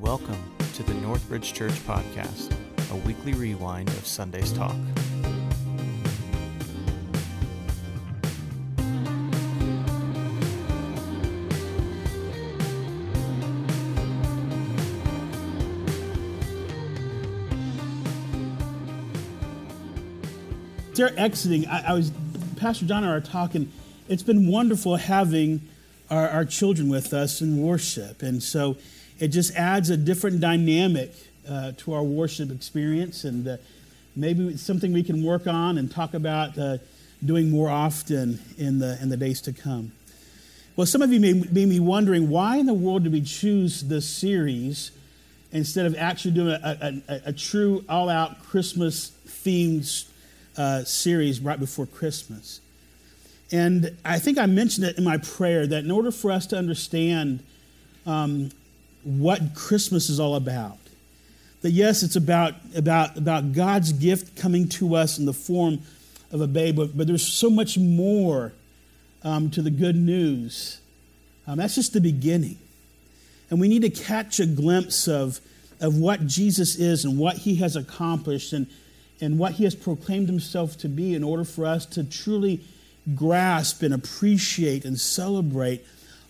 Welcome to the Northbridge Church Podcast, a weekly rewind of Sunday's talk. they're exiting, I, I, was, Pastor John and I are talking. It's been wonderful having our, our, children with us in worship. And so it just adds a different dynamic uh, to our worship experience. And uh, maybe it's something we can work on and talk about uh, doing more often in the, in the days to come. Well, some of you may, may be wondering why in the world did we choose this series instead of actually doing a, a, a, true all out Christmas themed uh, series right before Christmas. And I think I mentioned it in my prayer that in order for us to understand um, what Christmas is all about, that yes, it's about, about, about God's gift coming to us in the form of a babe, but, but there's so much more um, to the good news. Um, that's just the beginning. And we need to catch a glimpse of, of what Jesus is and what he has accomplished and, and what he has proclaimed himself to be in order for us to truly grasp and appreciate and celebrate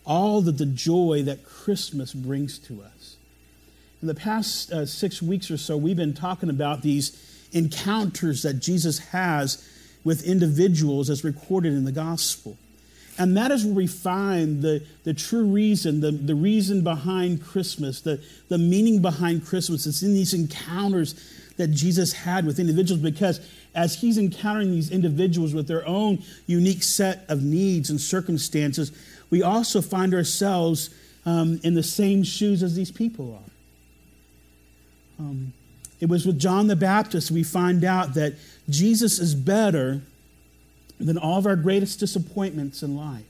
all that the joy that Christmas brings to us. In the past uh, six weeks or so, we've been talking about these encounters that Jesus has with individuals as recorded in the gospel. And that is where we find the, the true reason, the, the reason behind Christmas, the, the meaning behind Christmas. It's in these encounters that Jesus had with individuals because as he's encountering these individuals with their own unique set of needs and circumstances, we also find ourselves um, in the same shoes as these people are. Um, it was with John the Baptist we find out that Jesus is better than all of our greatest disappointments in life.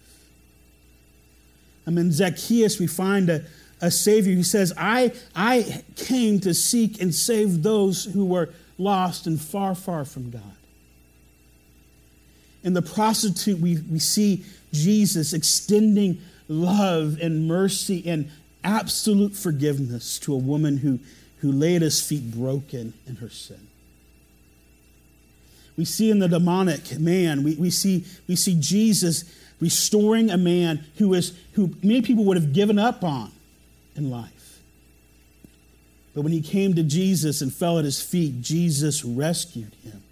I mean, Zacchaeus, we find a, a Savior who says, I, I came to seek and save those who were lost and far, far from God. In the prostitute, we, we see Jesus extending love and mercy and absolute forgiveness to a woman who, who lay at his feet broken in her sin. We see in the demonic man, we, we, see, we see Jesus restoring a man who, is, who many people would have given up on in life. But when he came to Jesus and fell at his feet, Jesus rescued him.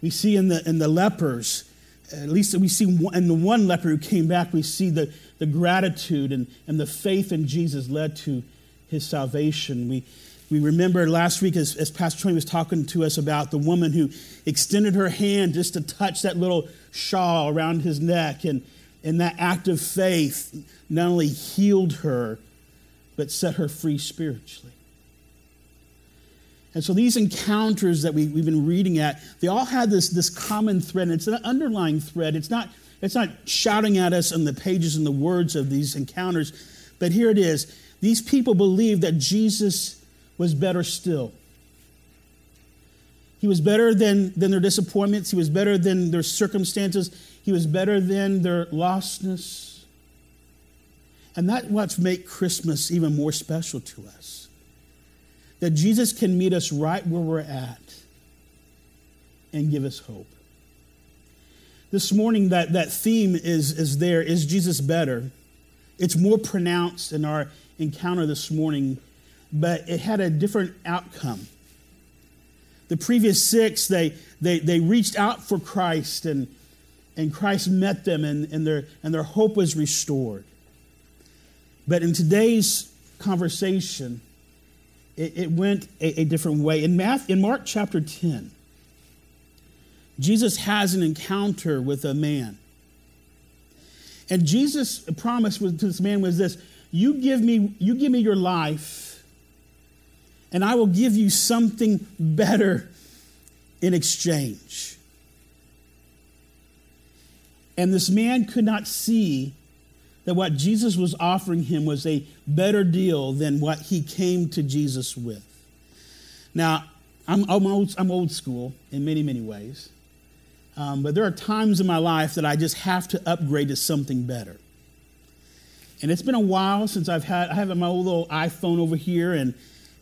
We see in the, in the lepers, at least we see in the one leper who came back, we see the, the gratitude and, and the faith in Jesus led to his salvation. We, we remember last week as, as Pastor Tony was talking to us about the woman who extended her hand just to touch that little shawl around his neck. And, and that act of faith not only healed her, but set her free spiritually. And so these encounters that we, have been reading at, they all had this, this common thread, and it's an underlying thread. It's not, it's not shouting at us on the pages and the words of these encounters, but here it is. These people believed that Jesus was better still. He was better than, than their disappointments. He was better than their circumstances. He was better than their lostness. And that's what makes Christmas even more special to us. That Jesus can meet us right where we're at and give us hope. This morning, that, that theme is, is there. Is Jesus better? It's more pronounced in our encounter this morning, but it had a different outcome. The previous six, they, they, they reached out for Christ and, and Christ met them and, and, their, and their hope was restored. But in today's conversation, it, it went a, a, different way. In, Matthew, in Mark chapter 10, Jesus has an encounter with a man. And Jesus' promise to this man was this you give me, you give me your life and I will give you something better in exchange. And this man could not see that what Jesus was offering him was a better deal than what he came to Jesus with. Now, I'm, I'm, old, I'm old school in many, many ways. Um, but there are times in my life that I just have to upgrade to something better. And it's been a while since I've had, I have my old little iPhone over here, and,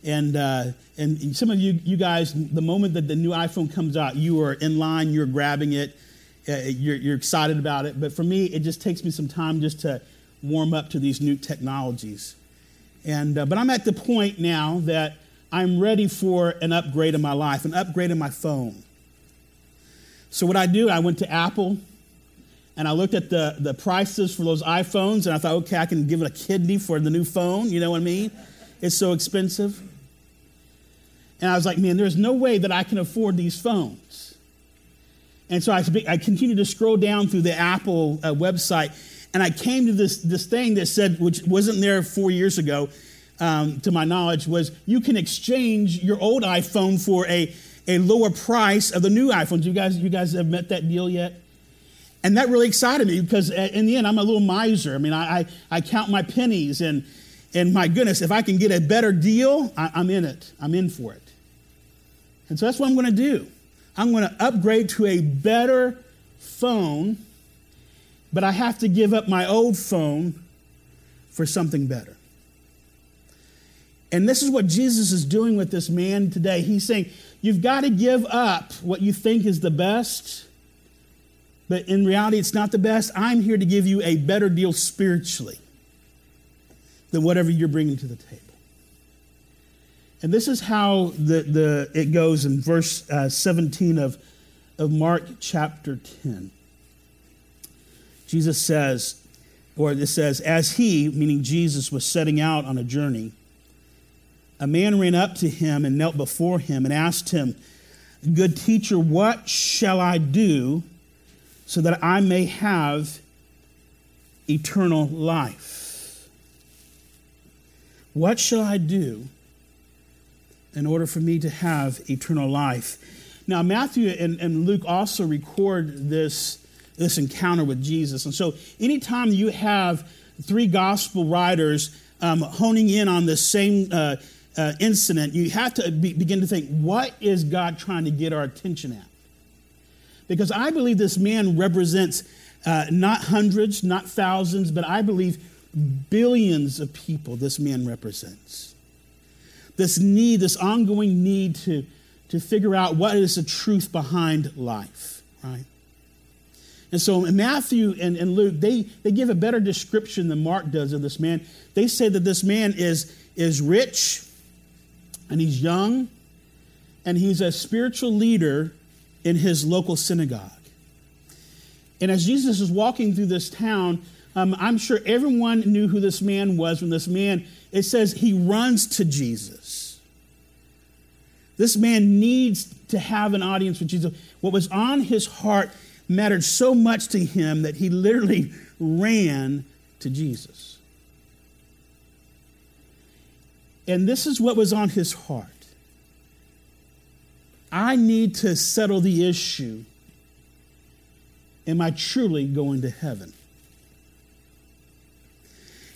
and, uh, and some of you, you guys, the moment that the new iPhone comes out, you are in line, you're grabbing it, uh, you're, you're excited about it. But for me, it just takes me some time just to warm up to these new technologies. And, uh, but I'm at the point now that I'm ready for an upgrade in my life, an upgrade in my phone. So what I do, I went to Apple and I looked at the, the prices for those iPhones and I thought, okay, I can give it a kidney for the new phone. You know what I mean? It's so expensive. And I was like, man, there's no way that I can afford these phones. And so I, I continued to scroll down through the Apple uh, website and I came to this, this thing that said, which wasn't there four years ago, um, to my knowledge, was you can exchange your old iPhone for a, a lower price of the new iPhones. You guys, you guys have met that deal yet? And that really excited me because uh, in the end, I'm a little miser. I mean, I, I, I count my pennies, and, and my goodness, if I can get a better deal, I, I'm in it. I'm in for it. And so that's what I'm going to do. I'm going to upgrade to a better phone, but I have to give up my old phone for something better. And this is what Jesus is doing with this man today. He's saying, You've got to give up what you think is the best but in reality, it's not the best. I'm here to give you a better deal spiritually than whatever you're bringing to the table. And this is how the, the, it goes in verse uh, 17 of, of Mark chapter 10. Jesus says, or it says, as he, meaning Jesus, was setting out on a journey, a man ran up to him and knelt before him and asked him, Good teacher, what shall I do so that I may have eternal life. What shall I do in order for me to have eternal life? Now, Matthew and, and Luke also record this, this encounter with Jesus. And so, anytime you have three gospel writers um, honing in on the same uh, uh, incident, you have to be, begin to think what is God trying to get our attention at? because I believe this man represents uh, not hundreds, not thousands, but I believe billions of people this man represents. This need, this ongoing need to, to figure out what is the truth behind life, right? And so Matthew and, and Luke, they, they give a better description than Mark does of this man. They say that this man is, is rich and he's young and he's a spiritual leader in his local synagogue. And as Jesus is walking through this town, um, I'm sure everyone knew who this man was when this man, it says he runs to Jesus. This man needs to have an audience with Jesus. What was on his heart mattered so much to him that he literally ran to Jesus. And this is what was on his heart. I need to settle the issue. Am I truly going to heaven?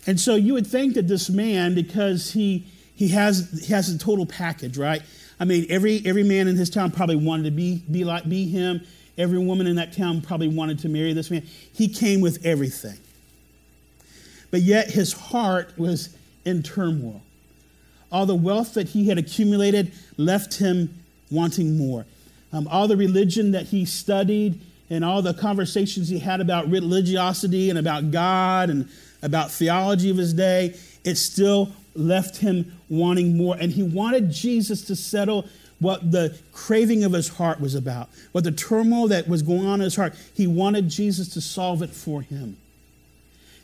And so you would think that this man, because he, he, has, he has a total package, right? I mean, every, every man in his town probably wanted to be, be like be him. Every woman in that town probably wanted to marry this man. He came with everything. But yet his heart was in turmoil. All the wealth that he had accumulated left him wanting more. Um, all the religion that he studied and all the conversations he had about religiosity and about God and about theology of his day, it still left him wanting more. And he wanted Jesus to settle what the craving of his heart was about, what the turmoil that was going on in his heart. He wanted Jesus to solve it for him.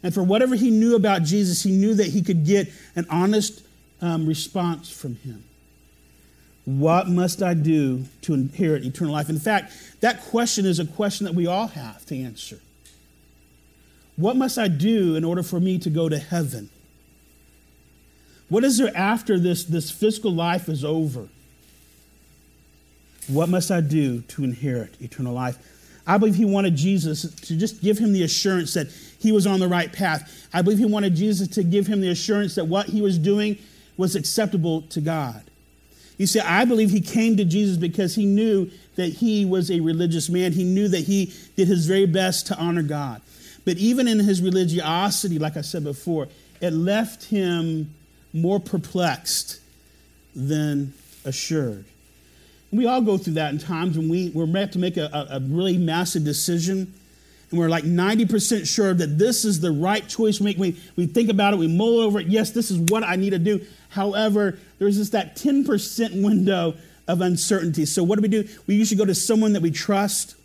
And for whatever he knew about Jesus, he knew that he could get an honest um, response from him. What must I do to inherit eternal life? In fact, that question is a question that we all have to answer. What must I do in order for me to go to heaven? What is there after this, this physical life is over? What must I do to inherit eternal life? I believe he wanted Jesus to just give him the assurance that he was on the right path. I believe he wanted Jesus to give him the assurance that what he was doing was acceptable to God. You see, I believe he came to Jesus because he knew that he was a religious man. He knew that he did his very best to honor God. But even in his religiosity, like I said before, it left him more perplexed than assured. We all go through that in times when we, we're about to make a, a, a really massive decision and we're like 90% sure that this is the right choice we make. We, we think about it, we mull over it. Yes, this is what I need to do. However, there's just that 10% window of uncertainty. So, what do we do? We usually go to someone that we trust.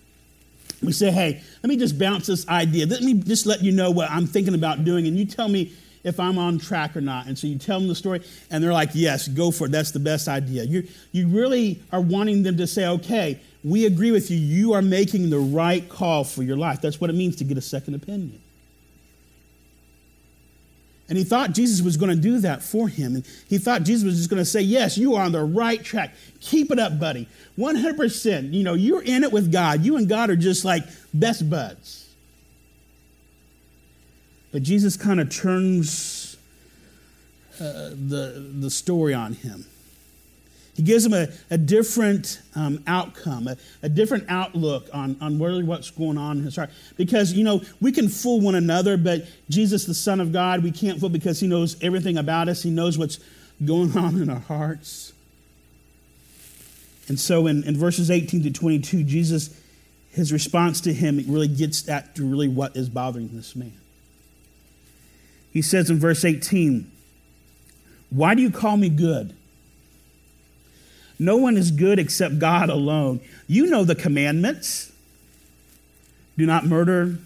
We say, hey, let me just bounce this idea. Let me just let you know what I'm thinking about doing, and you tell me if I'm on track or not. And so you tell them the story, and they're like, yes, go for it. That's the best idea. You, you really are wanting them to say, okay, we agree with you. You are making the right call for your life. That's what it means to get a second opinion. And he thought Jesus was going to do that for him. And he thought Jesus was just going to say, Yes, you are on the right track. Keep it up, buddy. 100%. You know, you're in it with God. You and God are just like best buds. But Jesus kind of turns uh, the, the story on him. He gives him a, a different um, outcome, a, a, different outlook on, on really what's going on in his heart. Because, you know, we can fool one another, but Jesus, the Son of God, we can't fool because he knows everything about us. He knows what's going on in our hearts. And so in, in verses 18 to 22, Jesus, his response to him really gets at really what is bothering this man. He says in verse 18, Why do you call me good? No one is good except God alone. You know the commandments do not murder,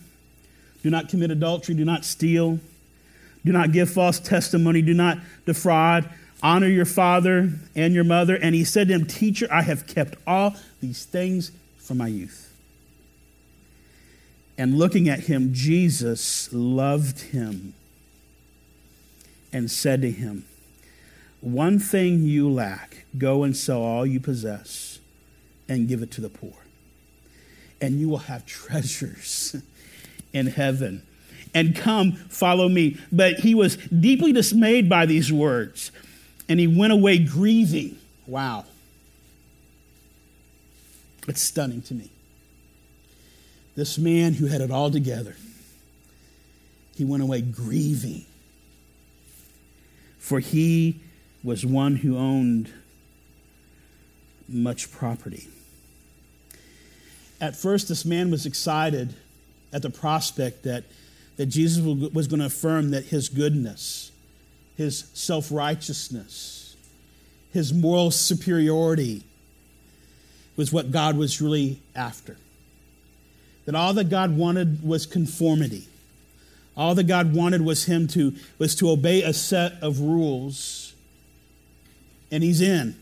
do not commit adultery, do not steal, do not give false testimony, do not defraud, honor your father and your mother. And he said to him, Teacher, I have kept all these things from my youth. And looking at him, Jesus loved him and said to him, one thing you lack go and sell all you possess and give it to the poor, and you will have treasures in heaven. And come, follow me. But he was deeply dismayed by these words, and he went away grieving. Wow. It's stunning to me. This man who had it all together, he went away grieving. For he was one who owned much property. At first, this man was excited at the prospect that, that Jesus was going to affirm that his goodness, his self righteousness, his moral superiority was what God was really after. That all that God wanted was conformity. All that God wanted was him to, was to obey a set of rules and he's in.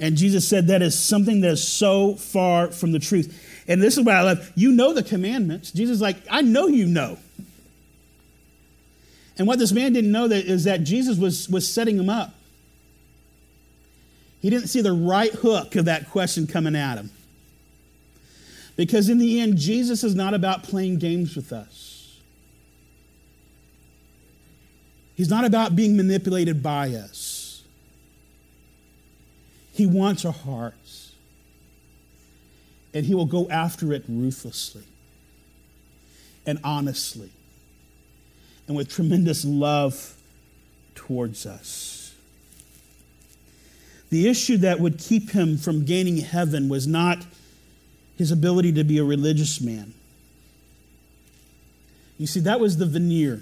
And Jesus said that is something that is so far from the truth. And this is what I love. You know the commandments. Jesus like, I know you know. And what this man didn't know that is that Jesus was, was setting him up. He didn't see the right hook of that question coming at him. Because in the end, Jesus is not about playing games with us. He's not about being manipulated by us. He wants our hearts. And He will go after it ruthlessly and honestly and with tremendous love towards us. The issue that would keep him from gaining heaven was not his ability to be a religious man. You see, that was the veneer.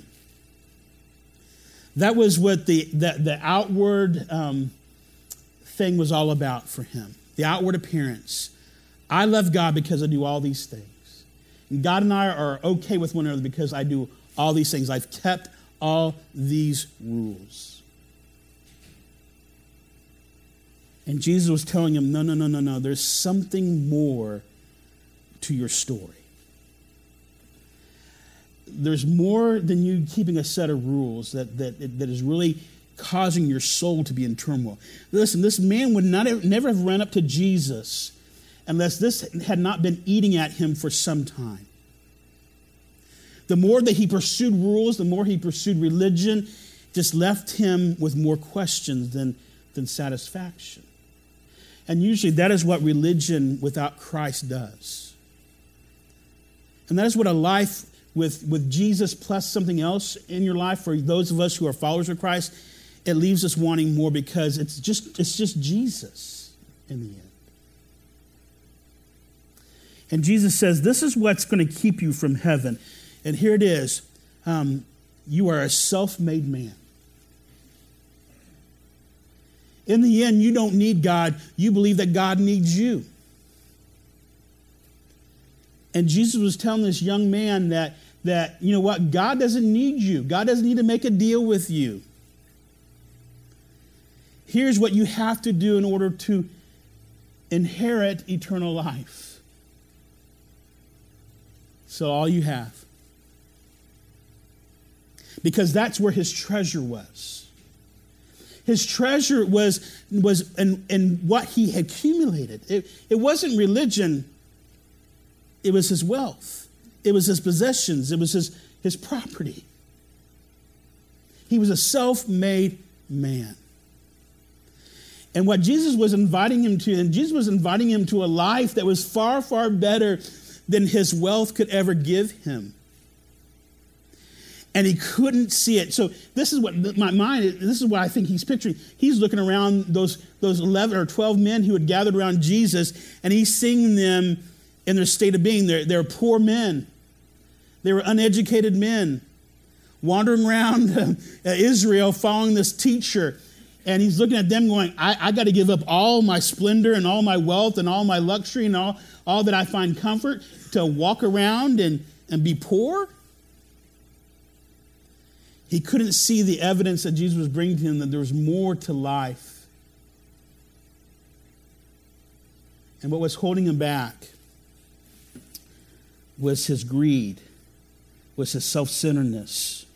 That was what the, the, the outward um, thing was all about for him the outward appearance. I love God because I do all these things. And God and I are okay with one another because I do all these things. I've kept all these rules. And Jesus was telling him, no, no, no, no, no. There's something more to your story there's more than you keeping a set of rules that, that, that is really causing your soul to be in turmoil. Listen, this man would not have, never have run up to Jesus unless this had not been eating at him for some time. The more that he pursued rules, the more he pursued religion, just left him with more questions than, than satisfaction. And usually that is what religion without Christ does. And that is what a life with, with Jesus plus something else in your life, for those of us who are followers of Christ, it leaves us wanting more because it's just, it's just Jesus in the end. And Jesus says, This is what's going to keep you from heaven. And here it is um, you are a self made man. In the end, you don't need God, you believe that God needs you. And Jesus was telling this young man that, that, you know what, God doesn't need you. God doesn't need to make a deal with you. Here's what you have to do in order to inherit eternal life. So, all you have. Because that's where his treasure was. His treasure was, was in, in what he had accumulated. It, it wasn't religion it was his wealth, it was his possessions, it was his, his property. He was a self made man. And what Jesus was inviting him to, and Jesus was inviting him to a life that was far, far better than his wealth could ever give him. And he couldn't see it. So this is what my mind, this is what I think he's picturing. He's looking around those, those 11 or 12 men who had gathered around Jesus, and he's seeing them in their state of being. They're, they're poor men, they were uneducated men wandering around uh, Israel following this teacher. And he's looking at them going, I, I got to give up all my splendor and all my wealth and all my luxury and all, all that I find comfort to walk around and, and be poor. He couldn't see the evidence that Jesus was bringing to him that there was more to life. And what was holding him back was his greed, was his self centeredness.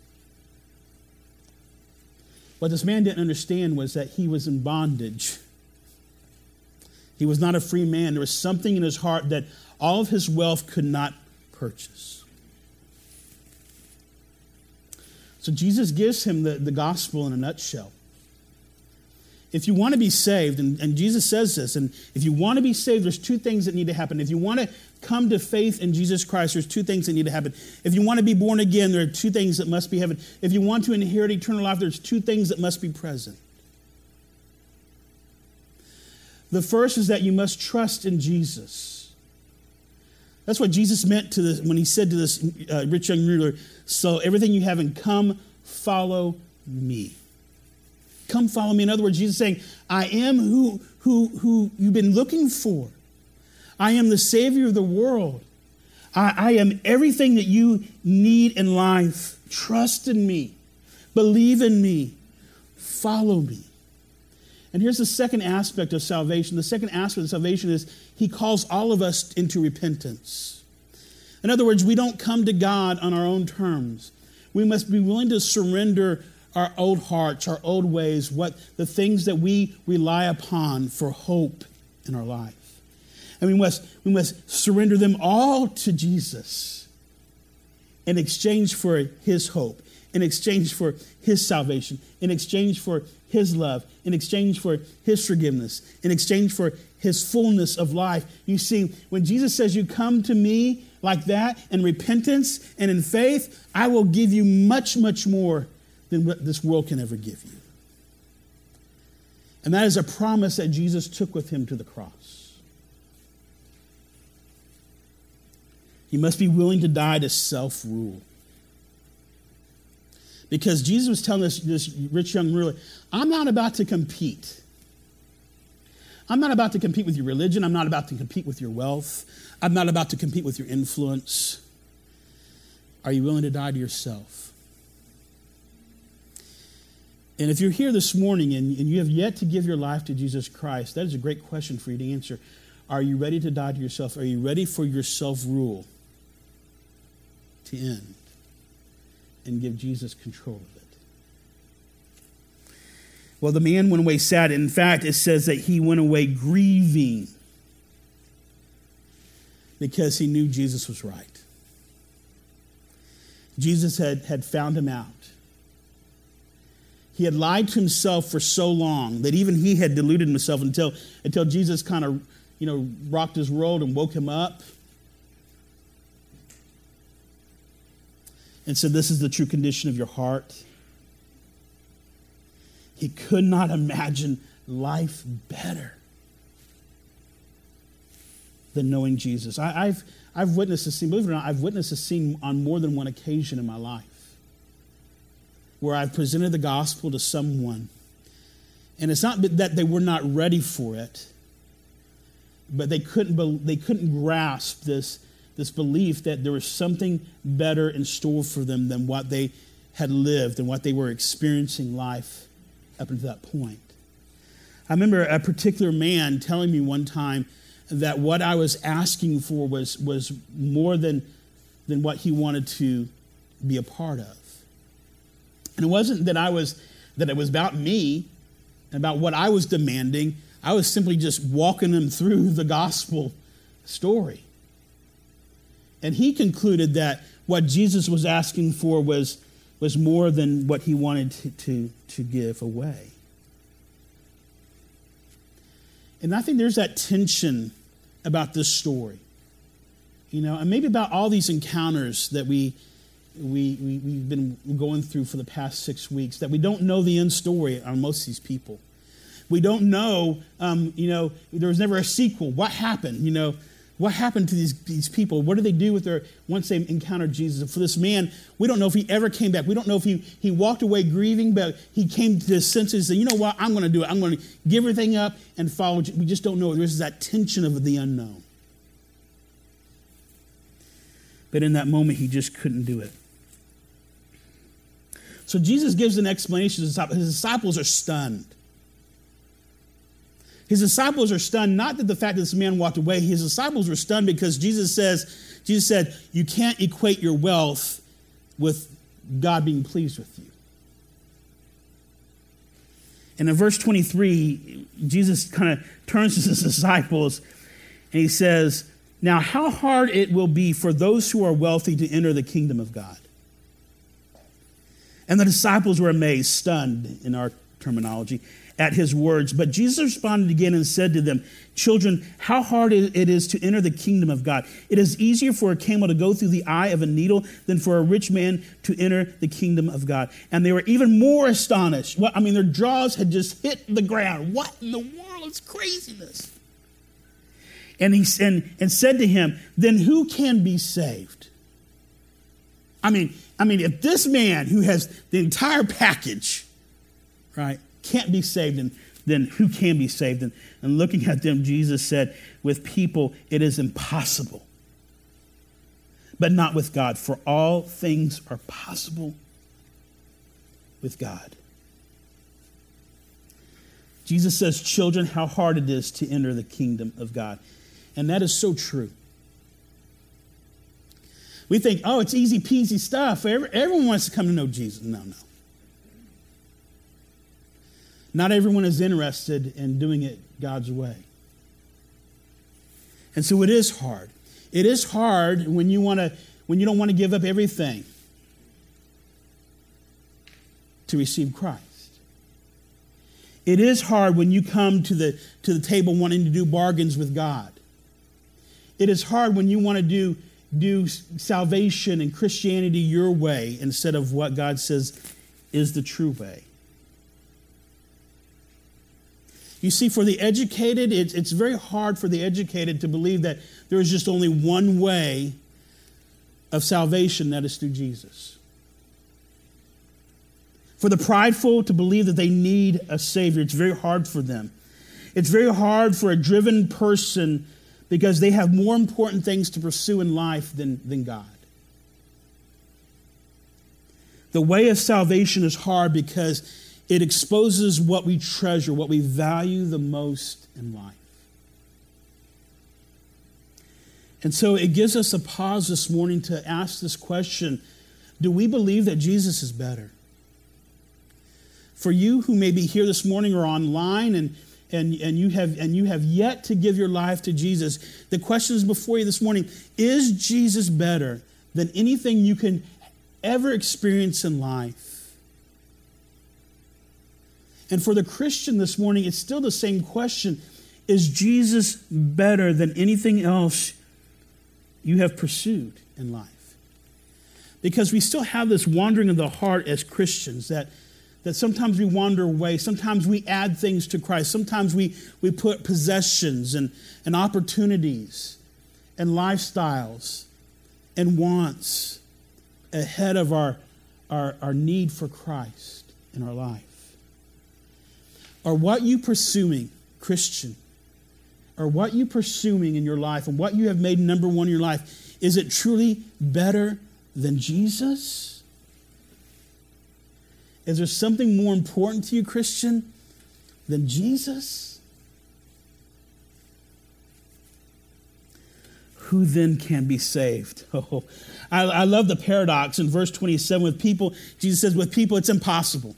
What this man didn't understand was that he was in bondage. He was not a free man. There was something in his heart that all of his wealth could not purchase. So Jesus gives him the, the gospel in a nutshell if you want to be saved, and, and, Jesus says this, and if you want to be saved, there's two things that need to happen. If you want to come to faith in Jesus Christ, there's two things that need to happen. If you want to be born again, there are two things that must be heaven. If you want to inherit eternal life, there's two things that must be present. The first is that you must trust in Jesus. That's what Jesus meant to this when he said to this uh, rich young ruler, So everything you have in come, follow me. Come follow me. In other words, Jesus saying, I am who, who, who you've been looking for. I am the Savior of the world. I, I am everything that you need in life. Trust in me. Believe in me. Follow me. And here's the second aspect of salvation. The second aspect of salvation is he calls all of us into repentance. In other words, we don't come to God on our own terms. We must be willing to surrender our old hearts, our old ways, what the things that we rely upon for hope in our life. And we must, we must surrender them all to Jesus in exchange for his hope, in exchange for his salvation, in exchange for his love, in exchange for his forgiveness, in exchange for his fullness of life. You see, when Jesus says, You come to me like that in repentance and in faith, I will give you much, much more than what this world can ever give you. And that is a promise that Jesus took with him to the cross. He must be willing to die to self rule. Because Jesus was telling this, this rich young ruler, I'm not about to compete. I'm not about to compete with your religion. I'm not about to compete with your wealth. I'm not about to compete with your influence. Are you willing to die to yourself? And if you're here this morning and, and you have yet to give your life to Jesus Christ, that is a great question for you to answer. Are you ready to die to yourself? Are you ready for your self rule to end and give Jesus control of it? Well, the man went away sad. In fact, it says that he went away grieving because he knew Jesus was right. Jesus had, had found him out. He had lied to himself for so long that even he had deluded himself until, until Jesus kind of, you know, rocked his world and woke him up. And said, This is the true condition of your heart. He could not imagine life better than knowing Jesus. I, have I've witnessed a scene, believe it or not, I've witnessed a scene on more than one occasion in my life where I've presented the gospel to someone. And it's not that they were not ready for it, but they couldn't, they couldn't grasp this, this belief that there was something better in store for them than what they had lived and what they were experiencing life up until that point. I remember a particular man telling me one time that what I was asking for was, was more than, than what he wanted to be a part of. And it wasn't that I was that it was about me and about what I was demanding. I was simply just walking him through the gospel story. And he concluded that what Jesus was asking for was, was more than what he wanted to, to, to give away. And I think there's that tension about this story. You know, and maybe about all these encounters that we, we, we, we've been going through for the past six weeks, that we don't know the end story on most of these people. We don't know, um, you know, there was never a sequel. What happened? You know, what happened to these, these people? What did they do with their once they encountered Jesus? For this man, we don't know if he ever came back. We don't know if he, he walked away grieving, but he came to his senses and said, you know what, I'm going to do it. I'm going to give everything up and follow. We just don't know. There's that tension of the unknown. But in that moment, he just couldn't do it. So Jesus gives an explanation. His disciples are stunned. His disciples are stunned, not that the fact that this man walked away, his disciples were stunned because Jesus says, Jesus said, you can't equate your wealth with God being pleased with you. And in verse 23, Jesus kind of turns to his disciples and he says, Now, how hard it will be for those who are wealthy to enter the kingdom of God. And the disciples were amazed, stunned in our terminology at his words. But Jesus responded again and said to them, Children, how hard it is to enter the kingdom of God. It is easier for a camel to go through the eye of a needle than for a rich man to enter the kingdom of God. And they were even more astonished. Well, I mean, their jaws had just hit the ground. What in the world is craziness? And he and, and said to him, Then who can be saved? I mean, I mean, if this man who has the entire package, right, can't be saved, and then who can be saved? And, and looking at them, Jesus said, With people, it is impossible, but not with God, for all things are possible with God. Jesus says, Children, how hard it is to enter the kingdom of God. And that is so true. We think, oh, it's easy peasy stuff. Everyone wants to come to know Jesus. No, no. Not everyone is interested in doing it God's way. And so it is hard. It is hard when you want to when you don't want to give up everything to receive Christ. It is hard when you come to the to the table wanting to do bargains with God. It is hard when you want to do do salvation and Christianity your way instead of what God says is the true way. You see, for the educated, it's, it's very hard for the educated to believe that there is just only one way of salvation, that is through Jesus. For the prideful to believe that they need a Savior, it's very hard for them. It's very hard for a driven person because they have more important things to pursue in life than, than God. The way of salvation is hard because it exposes what we treasure, what we value the most in life. And so it gives us a pause this morning to ask this question Do we believe that Jesus is better? For you who may be here this morning or online and, and, and, you have, and you have yet to give your life to Jesus, the question is before you this morning Is Jesus better than anything you can ever experience in life? And for the Christian this morning, it's still the same question Is Jesus better than anything else you have pursued in life? Because we still have this wandering of the heart as Christians that, that sometimes we wander away. Sometimes we add things to Christ. Sometimes we, we put possessions and, and opportunities and lifestyles and wants ahead of our, our, our need for Christ in our life. Are what you pursuing, Christian, or what you pursuing in your life and what you have made number one in your life, is it truly better than Jesus? Is there something more important to you, Christian, than Jesus? Who then can be saved? Oh, I, I love the paradox in verse 27 with people. Jesus says, with people, it's impossible.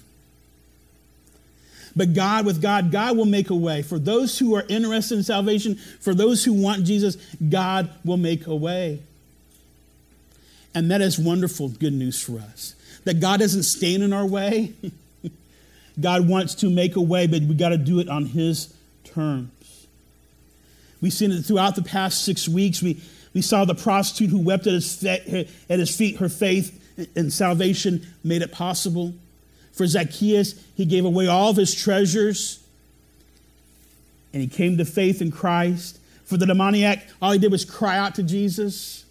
But God, with God, God will make a way. For those who are interested in salvation, for those who want Jesus, God will make a way. And that is wonderful good news for us. That God doesn't stand in our way. God wants to make a way, but we got to do it on His terms. We've seen it throughout the past six weeks. We, we saw the prostitute who wept at his, at his feet. Her faith and salvation made it possible. For Zacchaeus, he gave away all of his treasures and he came to faith in Christ. For the demoniac, all he did was cry out to Jesus.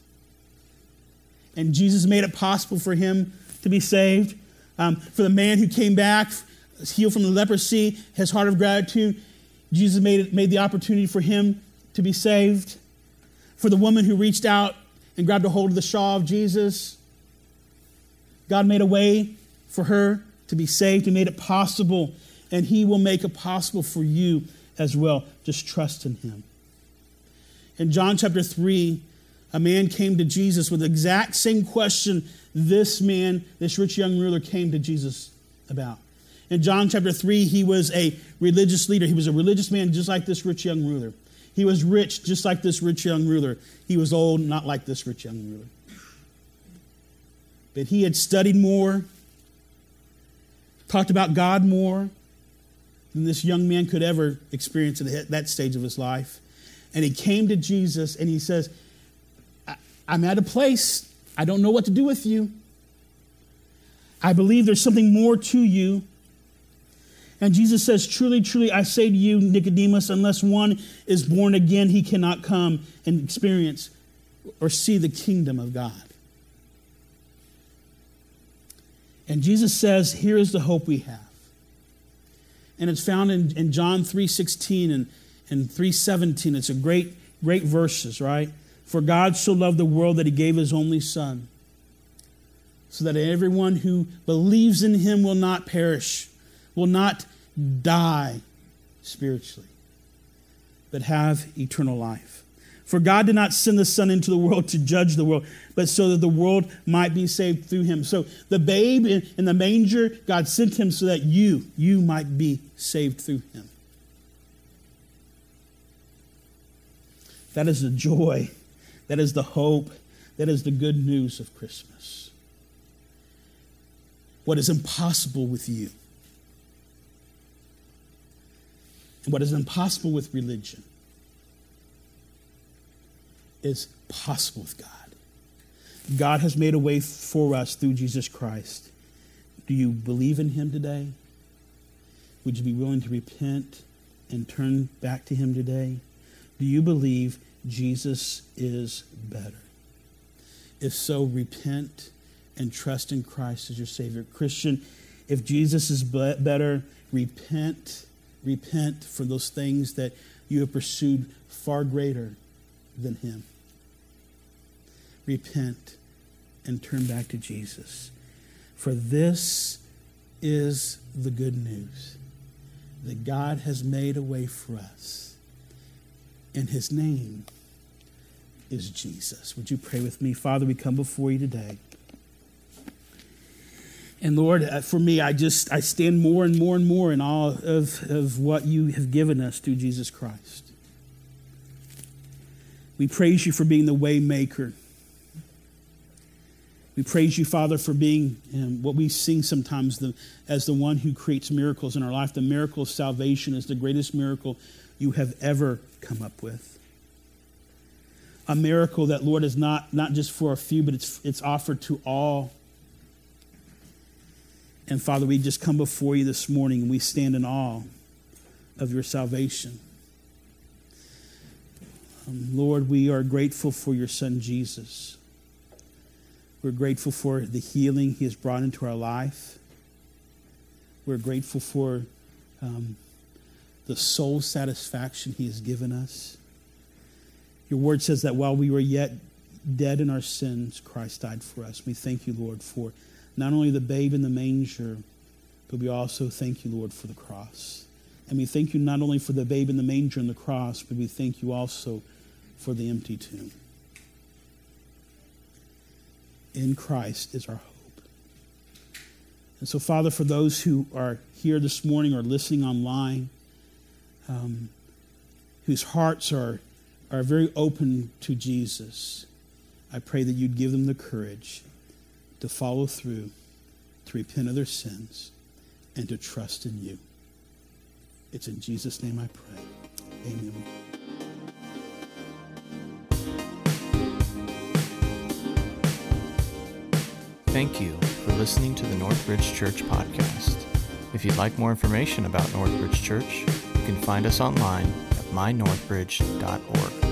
And Jesus made it possible for him to be saved. Um, for the man who came back, healed from the leprosy, his heart of gratitude, Jesus made, it, made the opportunity for him to be saved. For the woman who reached out and grabbed a hold of the shawl of Jesus, God made a way for her to be saved. He made it possible, and He will make it possible for you as well. Just trust in Him. In John chapter 3, a man came to Jesus with the exact same question this man, this rich young ruler, came to Jesus about. In John chapter 3, he was a religious leader. He was a religious man just like this rich young ruler. He was rich just like this rich young ruler. He was old, not like this rich young ruler. But he had studied more, talked about God more than this young man could ever experience at that stage of his life. And he came to Jesus and he says, I'm at a place, I don't know what to do with you. I believe there's something more to you. And Jesus says, Truly, truly, I say to you, Nicodemus, unless one is born again, he cannot come and experience or see the kingdom of God. And Jesus says, here is the hope we have. And it's found in, in John 3.16 and, and 3.17. It's a great, great verses, right? For God so loved the world that he gave his only son, so that everyone who believes in him will not perish, will not die spiritually, but have eternal life. For God did not send the Son into the world to judge the world, but so that the world might be saved through him. So the babe in, in, the manger, God sent him so that you, you might be saved through him. That is the joy, that is the hope, that is the good news of Christmas. What is impossible with you, and what is impossible with religion is possible with God. God has made a way for us through Jesus Christ. Do you believe in him today? Would you be willing to repent and turn back to him today? Do you believe Jesus is better? If so, repent and trust in Christ as your Savior. Christian, if Jesus is better, repent. Repent for those things that you have pursued far greater than him repent, and turn back to Jesus. For this is the good news that God has made a way for us, and his name is Jesus. Would you pray with me? Father, we come before you today. And Lord, uh, for me, I just I stand more and more and more in awe of, of what you have given us through Jesus Christ. We praise you for being the way maker. We praise you, Father, for being um, what we sing sometimes the, as the one who creates miracles in our life. The miracle of salvation is the greatest miracle you have ever come up with. a miracle that, Lord, is not, not just for a few, but it's, it's offered to all. And Father, we just come before you this morning and we stand in awe of your salvation. Um, Lord, we are grateful for your son Jesus. We're grateful for the healing he has brought into our life. We're grateful for um, the soul satisfaction he has given us. Your word says that while we were yet dead in our sins, Christ died for us. We thank you, Lord, for not only the babe in the manger, but we also thank you, Lord, for the cross. And we thank you not only for the babe in the manger and the cross, but we thank you also for the empty tomb. In Christ is our hope. And so, Father, for those who are here this morning or listening online, um, whose hearts are, are very open to Jesus, I pray that you'd give them the courage to follow through, to repent of their sins, and to trust in you. It's in Jesus' name I pray. Amen. Thank you for listening to the Northbridge Church podcast. If you'd like more information about Northbridge Church, you can find us online at mynorthbridge.org.